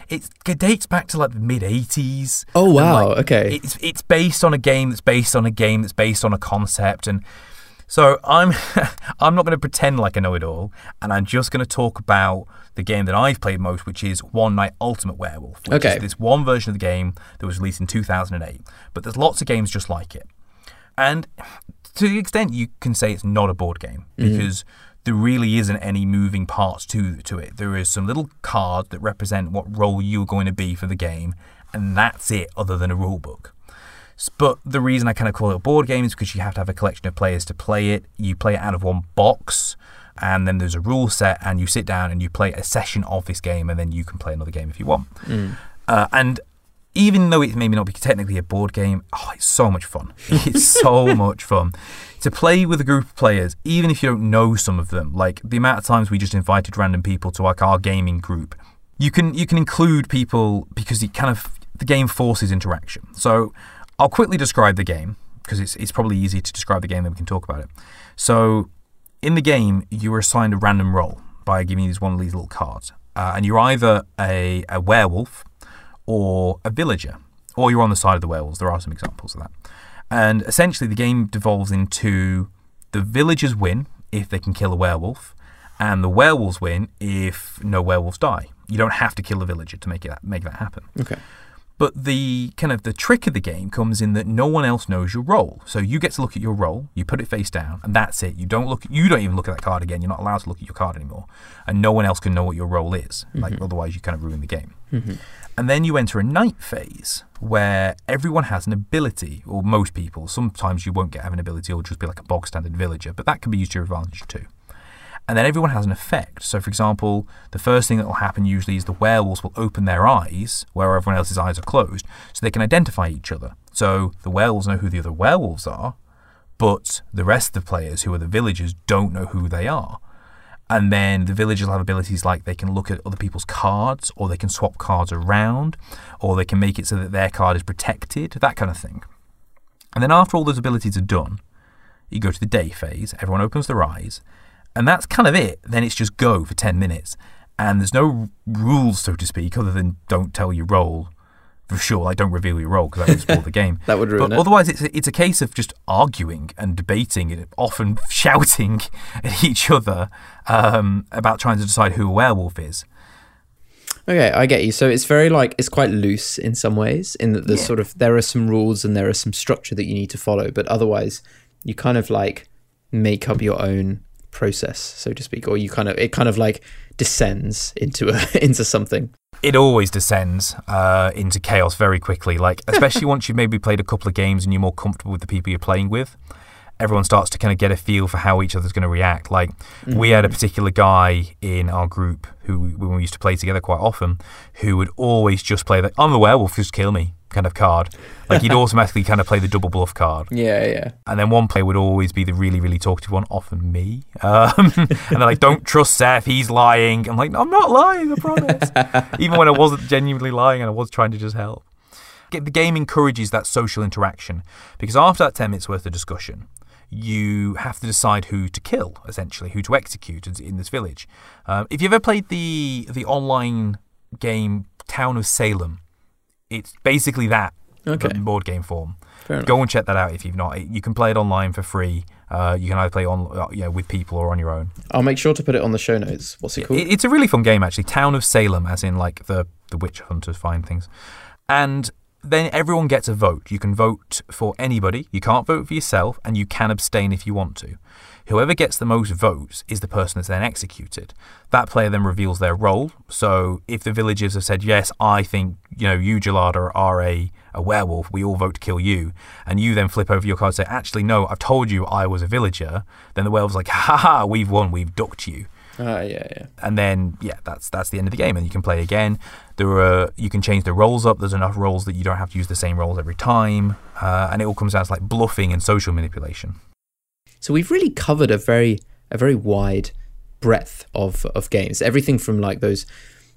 it, it dates back to like the mid '80s. Oh, wow, like, okay. It's it's based on a game that's based on a game that's based on a concept, and so I'm I'm not going to pretend like I know it all, and I'm just going to talk about the game that I've played most, which is One Night Ultimate Werewolf. Which Okay. Is this one version of the game that was released in 2008, but there's lots of games just like it, and to the extent you can say it's not a board game mm-hmm. because there really isn't any moving parts to to it. There is some little cards that represent what role you're going to be for the game, and that's it, other than a rule book. But the reason I kind of call it a board game is because you have to have a collection of players to play it. You play it out of one box, and then there's a rule set, and you sit down and you play a session of this game, and then you can play another game if you want. Uh, and even though it may not be technically a board game, oh, it's so much fun. It's so much fun to play with a group of players, even if you don't know some of them. Like the amount of times we just invited random people to like our gaming group. You can you can include people because it kind of the game forces interaction. So I'll quickly describe the game because it's it's probably easier to describe the game than we can talk about it. So in the game, you are assigned a random role by giving you these one of these little cards, uh, and you're either a, a werewolf or a villager, or you're on the side of the werewolves. There are some examples of that. And essentially, the game devolves into the villagers win if they can kill a werewolf, and the werewolves win if no werewolves die. You don't have to kill a villager to make it make that happen. Okay. But the kind of the trick of the game comes in that no one else knows your role. So you get to look at your role, you put it face down, and that's it. You don't look you don't even look at that card again. You're not allowed to look at your card anymore. And no one else can know what your role is. Mm-hmm. Like otherwise you kind of ruin the game. Mm-hmm. And then you enter a night phase where everyone has an ability, or most people. Sometimes you won't get have an ability, or just be like a bog standard villager, but that can be used to your advantage too. And then everyone has an effect. So, for example, the first thing that will happen usually is the werewolves will open their eyes where everyone else's eyes are closed so they can identify each other. So the werewolves know who the other werewolves are, but the rest of the players, who are the villagers, don't know who they are. And then the villagers will have abilities like they can look at other people's cards, or they can swap cards around, or they can make it so that their card is protected, that kind of thing. And then after all those abilities are done, you go to the day phase, everyone opens their eyes, and that's kind of it. Then it's just go for 10 minutes. And there's no rules, so to speak, other than don't tell your role. For sure. Like, don't reveal your role because that would spoil the game. that would ruin but it. otherwise, it's a, it's a case of just arguing and debating and often shouting at each other um, about trying to decide who a werewolf is. Okay, I get you. So it's very like it's quite loose in some ways, in that there's Yeah. sort of there are some rules and there is some structure that you need to follow, but otherwise you kind of like make up your own process, so to speak, or you kind of it kind of like descends into a into something. It always descends uh, into chaos very quickly. Like, especially once you've maybe played a couple of games and you're more comfortable with the people you're playing with. Everyone starts to kind of get a feel for how each other's going to react. Like, we had a particular guy in our group who, when we used to play together quite often, who would always just play the "I'm the werewolf, just kill me" kind of card. Like, he'd automatically kind of play the double bluff card. Yeah, yeah. And then one player would always be the really, really talkative one, often me. Um, and they're like, don't trust Seth, he's lying. I'm like, no, I'm not lying, I promise. Even when I wasn't genuinely lying and I was trying to just help. The game encourages that social interaction because after that 10 minutes worth of discussion, you have to decide who to kill, essentially, who to execute in- in this village. Um, if you've ever played the, the online game Town of Salem, it's basically that Okay. in board game form. Go and check that out if you've not. You can play it online for free. Uh, you can either play on, uh, you know, with people or on your own. I'll make sure to put it on the show notes. What's it called? It, it's a really fun game, actually. Town of Salem, as in like the the witch hunters find things, and then everyone gets a vote. You can vote for anybody. You can't vote for yourself, and you can abstain if you want to. Whoever gets the most votes is the person that's then executed. That player then reveals their role. So if the villagers have said, yes, I think, you know, you, Gelada, are a, a werewolf, we all vote to kill you, and you then flip over your card and say, actually, no, I've told you I was a villager, then the werewolf's like, ha ha, we've won, we've ducked you Ah, yeah, yeah. and then yeah, that's that's the end of the game, and you can play again. There are you can change the roles up. There's enough roles that you don't have to use the same roles every time, uh, and it all comes down to like bluffing and social manipulation. So we've really covered a very a very wide breadth of of games. Everything from like those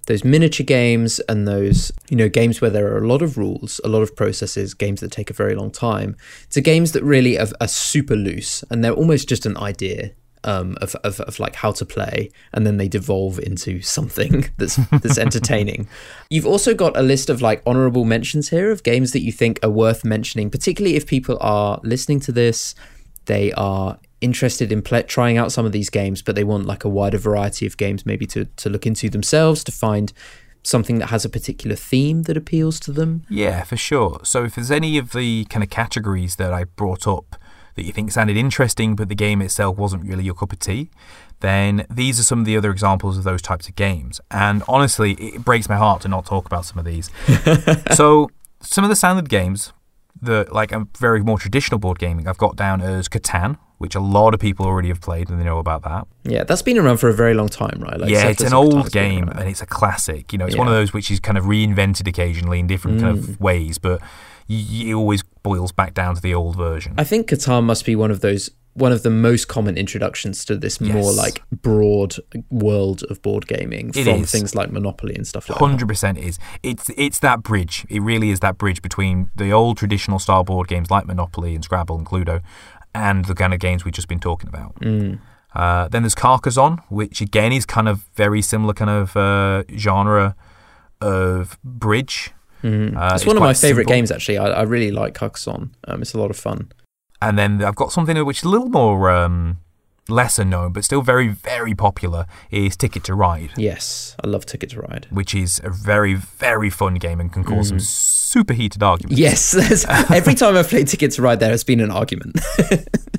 those miniature games and those you know games where there are a lot of rules, a lot of processes, games that take a very long time, to games that really are, are super loose and they're almost just an idea. Um, of, of, of like how to play, and then they devolve into something that's that's entertaining. You've also got a list of like honorable mentions here of games that you think are worth mentioning, particularly if people are listening to this they are interested in pl- trying out some of these games, but they want like a wider variety of games maybe to, to look into themselves to find something that has a particular theme that appeals to them. Yeah, for sure. So if there's any of the kind of categories that I brought up that you think sounded interesting, but the game itself wasn't really your cup of tea, then these are some of the other examples of those types of games. And honestly, it breaks my heart to not talk about some of these. so some of the standard games, the like a very more traditional board gaming, I've got down as Catan, which a lot of people already have played and they know about that. Yeah, that's been around for a very long time, right? Like yeah, it's an old game and it's a classic. You know, it's one of those which is kind of reinvented occasionally in different kind Mm. of ways, but it always boils back down to the old version. I think Catan must be one of those one of the most common introductions to this more like broad world of board gaming It from is. things like Monopoly and stuff like that. Hundred percent is. It's it's that bridge. It really is that bridge between the old traditional style board games like Monopoly and Scrabble and Cluedo, and the kind of games we've just been talking about. Mm. Uh, then there's Carcassonne, which again is kind of very similar kind of uh, genre of bridge. Mhm. Uh, it's it's one of my favorite simple. games actually. I, I really like Carcassonne. Um, it's a lot of fun. And then I've got something which is a little more um, lesser known, but still very very popular. Is Ticket to Ride. Yes, I love Ticket to Ride. Which is a very, very fun game and can cause some super heated arguments. Yes, every time I've played Ticket to Ride, there has been an argument.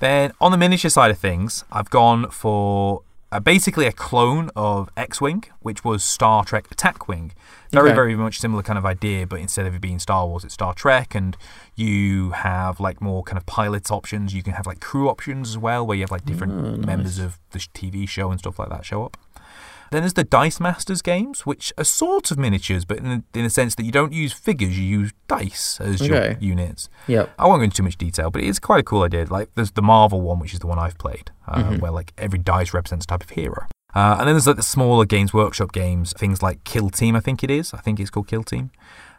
Then on the miniature side of things, I've gone for uh, basically a clone of X-wing, which was Star Trek Attack Wing. Very, Okay. very much similar kind of idea, but instead of it being Star Wars, it's Star Trek, and you have like more kind of pilot options. You can have like crew options as well, where you have like different Oh, nice. members of the TV show and stuff like that show up. Then there's the Dice Masters games, which are sort of miniatures, but in the, in the sense that you don't use figures, you use dice as your units. yep. I won't go into too much detail, but it is quite a cool idea. Like there's the Marvel one, which is the one I've played, uh, Mhm. where like every dice represents a type of hero. Uh, and then there's like the smaller Games Workshop games, things like Kill Team, I think it is. I think it's called Kill Team.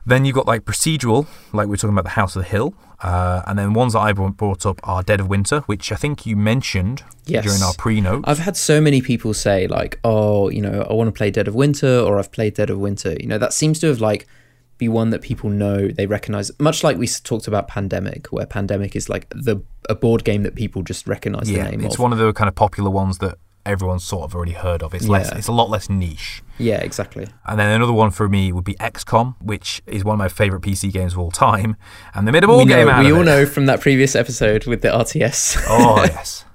Then you've got like procedural, like we are talking about the House of the Hill. Uh, and then ones that I brought up are Dead of Winter, which I think you mentioned Yes. during our pre-note. I've had so many people say like, "Oh, you know, I want to play Dead of Winter," or "I've played Dead of Winter." You know, that seems to have like be one that people know they recognize much like we talked about pandemic where pandemic is like the a board game that people just recognize yeah, the name of. it's of one of the kind of popular ones that everyone's sort of already heard of. It's less, it's a lot less niche. yeah exactly And then another one for me would be XCOM, which is one of my favorite PC games of all time, and they made a we, game know, out we all it. know from that previous episode with the rts Oh yes.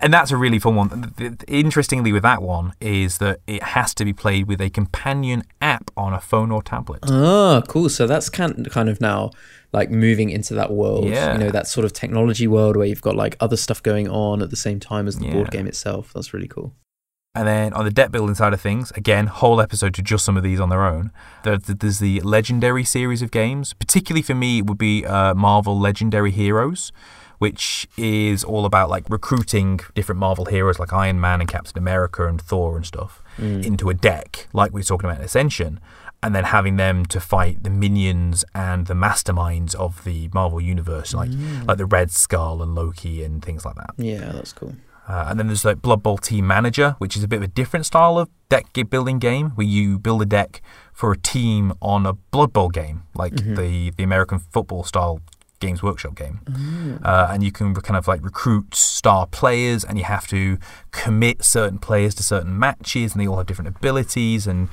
And that's a really fun one. Interestingly, with that one, is that it has to be played with a companion app on a phone or tablet. oh cool so that's kind kind of now like moving into that world Yeah. you know that sort of technology world where you've got like other stuff going on at the same time as the board game itself that's really cool And then on the deck building side of things, again, whole episode to just some of these on their own. There's the Legendary series of games. Particularly for me, it would be uh, Marvel Legendary Heroes, which is all about like recruiting different Marvel heroes like Iron Man and Captain America and Thor and stuff mm. into a deck, like we were talking about in Ascension, and then having them to fight the minions and the masterminds of the Marvel universe, like mm. like the Red Skull and Loki and things like that. yeah that's cool. Uh, and then there's like Blood Bowl Team Manager, which is a bit of a different style of deck building game where you build a deck for a team on a Blood Bowl game, like mm-hmm. the, the American football style Games Workshop game. Uh, and you can kind of like recruit star players and you have to commit certain players to certain matches and they all have different abilities and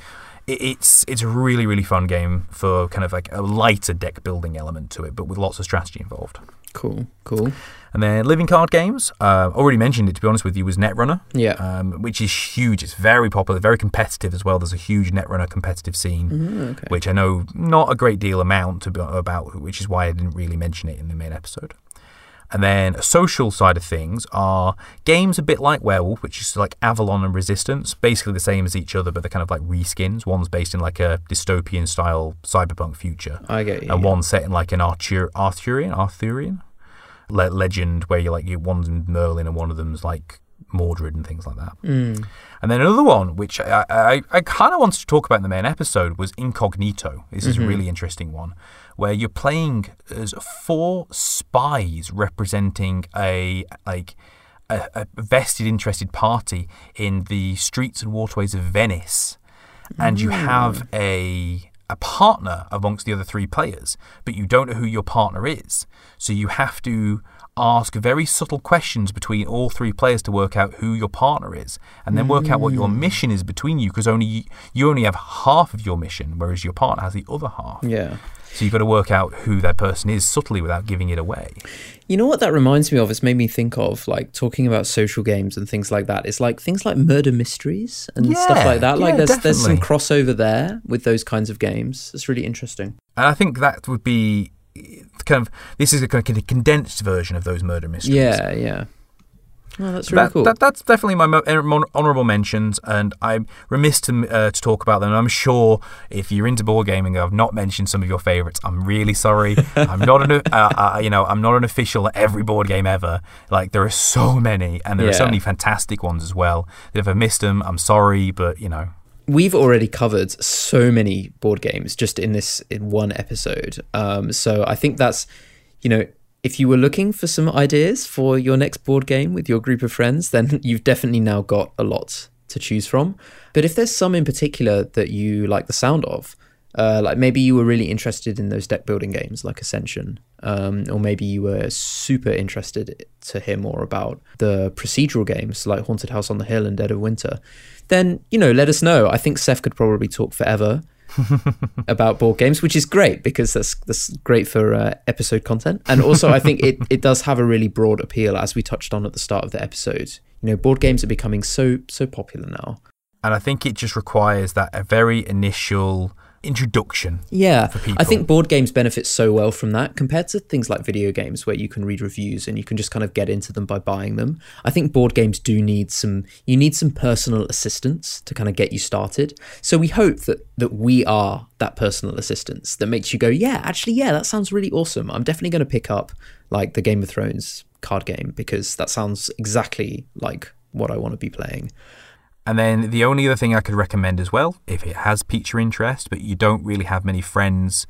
it- it's it's a really really fun game for kind of like a lighter deck building element to it but with lots of strategy involved cool cool and then living card games, uh, already mentioned it to be honest with you, was Netrunner, yeah um, which is huge. It's very popular, very competitive as well. There's a huge Netrunner competitive scene, Mm, okay which I know not a great deal amount to be about, which is why I didn't really mention it in the main episode. And then a social side of things are games a bit like Werewolf, which is like Avalon and Resistance, basically the same as each other, but they're kind of like reskins. One's based in like a dystopian style cyberpunk future, i get you and yeah. one set in like an Arthur- Arthurian, Arthurian le- legend where you're like you one's Merlin and one of them's like Mordred and things like that. Mm. And then another one, which I I, I kind of wanted to talk about in the main episode, was Incognito. This is a really interesting one, where you're playing as four spies representing a like a, a vested, interested party in the streets and waterways of Venice, and you have mm. a a partner amongst the other three players, but you don't know who your partner is. So you have to ask very subtle questions between all three players to work out who your partner is, and then work out what your mm. mission is between you, because only you only have half of your mission, whereas your partner has the other half. yeah So you've got to work out who that person is subtly without giving it away. You know what that reminds me of? It's made me think of like talking about social games and things like that. It's like things like murder mysteries and stuff like that. Like yeah, there's there's some crossover there with those kinds of games. It's really interesting. And I think that would be kind of this is a kind of condensed version of those murder mysteries. Yeah, yeah. Oh, that's really that, cool. that, that's definitely my honourable mentions, and I'm remiss to, uh, to talk about them. And I'm sure if you're into board gaming, I've not mentioned some of your favourites. I'm really sorry. I'm not an, uh, uh, you know, I'm not an official at every board game ever. Like there are so many, and there are so many fantastic ones as well. If I missed them, I'm sorry, but you know, We've already covered so many board games just in this in one episode. Um, so I think that's, you know, if you were looking for some ideas for your next board game with your group of friends, then you've definitely now got a lot to choose from. But if there's some in particular that you like the sound of, uh, like maybe you were really interested in those deck building games like Ascension, um, or maybe you were super interested to hear more about the procedural games like Haunted House on the Hill and Dead of Winter, then you know let us know. I think Seth could probably talk forever about board games, which is great because that's that's great for uh, episode content, and also I think it it does have a really broad appeal as we touched on at the start of the episode. You know, board games are becoming so so popular now. and I think it just requires that a very initial introduction. Yeah, I think board games benefit so well from that compared to things like video games where you can read reviews and you can just kind of get into them by buying them. I think board games do need some you need some personal assistance to kind of get you started. So we hope that that we are that personal assistance that makes you go, yeah, actually yeah, that sounds really awesome. I'm definitely going to pick up like the Game of Thrones card game because that sounds exactly like what I want to be playing. And then the only other thing I could recommend as well, if it has piqued your interest, but you don't really have many friends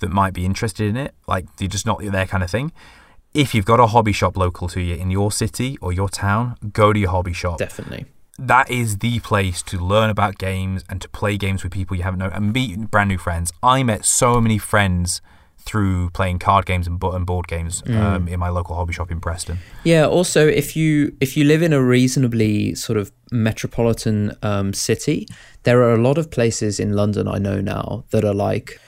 that might be interested in it, like you're just not their kind of thing. If you've got a hobby shop local to you in your city or your town, go to your hobby shop. Definitely. that is the place to learn about games and to play games with people you haven't known and meet brand new friends. I met so many friends through playing card games and, and board games Mm. um, in my local hobby shop in Preston. Yeah. Also, if you if you live in a reasonably sort of metropolitan um, city, there are a lot of places in London I know now that are like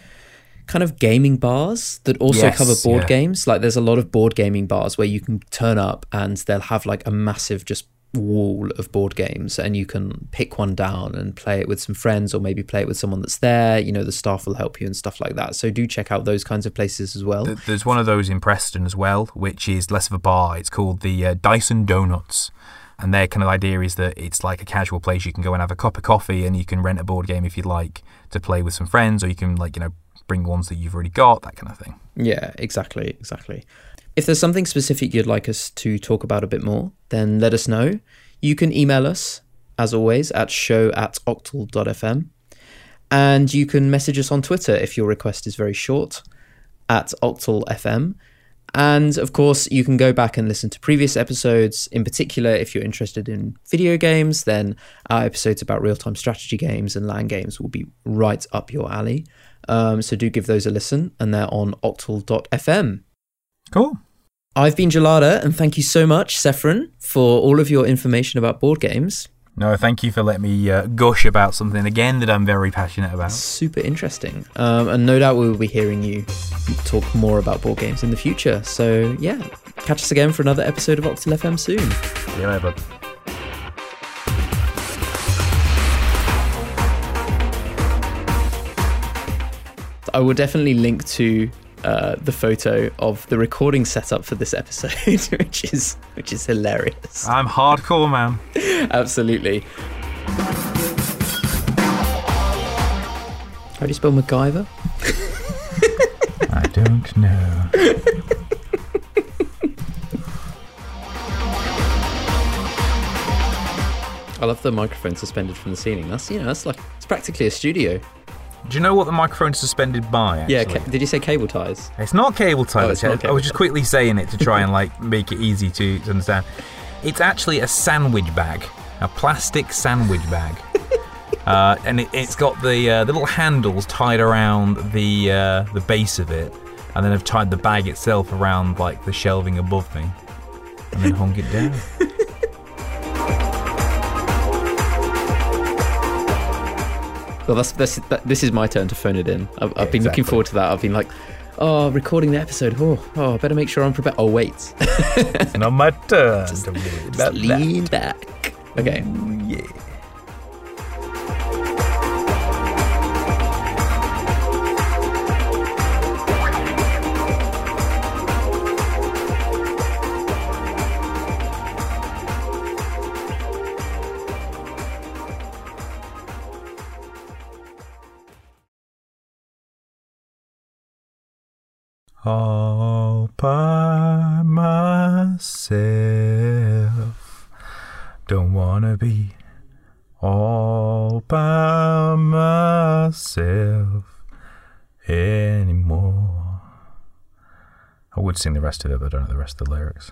kind of gaming bars that also Yes, cover board yeah. games. Like there's a lot of board gaming bars where you can turn up and they'll have like a massive just wall of board games and you can pick one down and play it with some friends or maybe play it with someone that's there you know the staff will help you and stuff like that so do check out those kinds of places as well There's one of those in Preston as well, which is less of a bar. It's called the uh, Dyson Donuts. And their kind of idea is that it's like a casual place. You can go and have a cup of coffee and you can rent a board game if you'd like to play with some friends, or you can, like, you know, bring ones that you've already got, that kind of thing. Yeah, exactly, exactly. If there's something specific you'd like us to talk about a bit more, then let us know. You can email us, as always, at show at octal.fm. And you can message us on Twitter if your request is very short, at octalfm. And of course, you can go back and listen to previous episodes. In particular, if you're interested in video games, then our episodes about real time strategy games and LAN games will be right up your alley. Um, so do give those a listen, and they're on octal.fm. Cool. I've been Gelada, and thank you so much, Sephron, for all of your information about board games. No, thank you for letting me uh, gush about something again that I'm very passionate about. Super interesting. Um, and no doubt we will be hearing you talk more about board games in the future. So, yeah, catch us again for another episode of Octal FM soon. See you later. I will definitely link to uh, the photo of the recording setup for this episode, which is which is hilarious. I'm hardcore, man. Absolutely. How do you spell MacGyver? I don't know. I love the microphone suspended from the ceiling. That's you know that's like it's practically a studio. Do you know what the microphone's suspended by? Actually? Yeah. Ca- did you say cable ties? It's not cable ties. Oh, it's not I was just quickly saying it to try and like make it easy to, to understand. It's actually a sandwich bag, a plastic sandwich bag, uh, and it, it's got the uh, the little handles tied around the uh, the base of it, and then I've tied the bag itself around like the shelving above me, and then hung it down. Well, that's, that's that, this is my turn to phone it in. I've, I've been looking forward to that. I've been like, oh, recording the episode. Oh, oh, I better make sure I'm prepared. Oh, wait, It's not my turn. just that. lean back. Okay. Ooh, yeah. All by myself. Don't wanna be all by myself anymore. I would sing the rest of it, but I don't know the rest of the lyrics.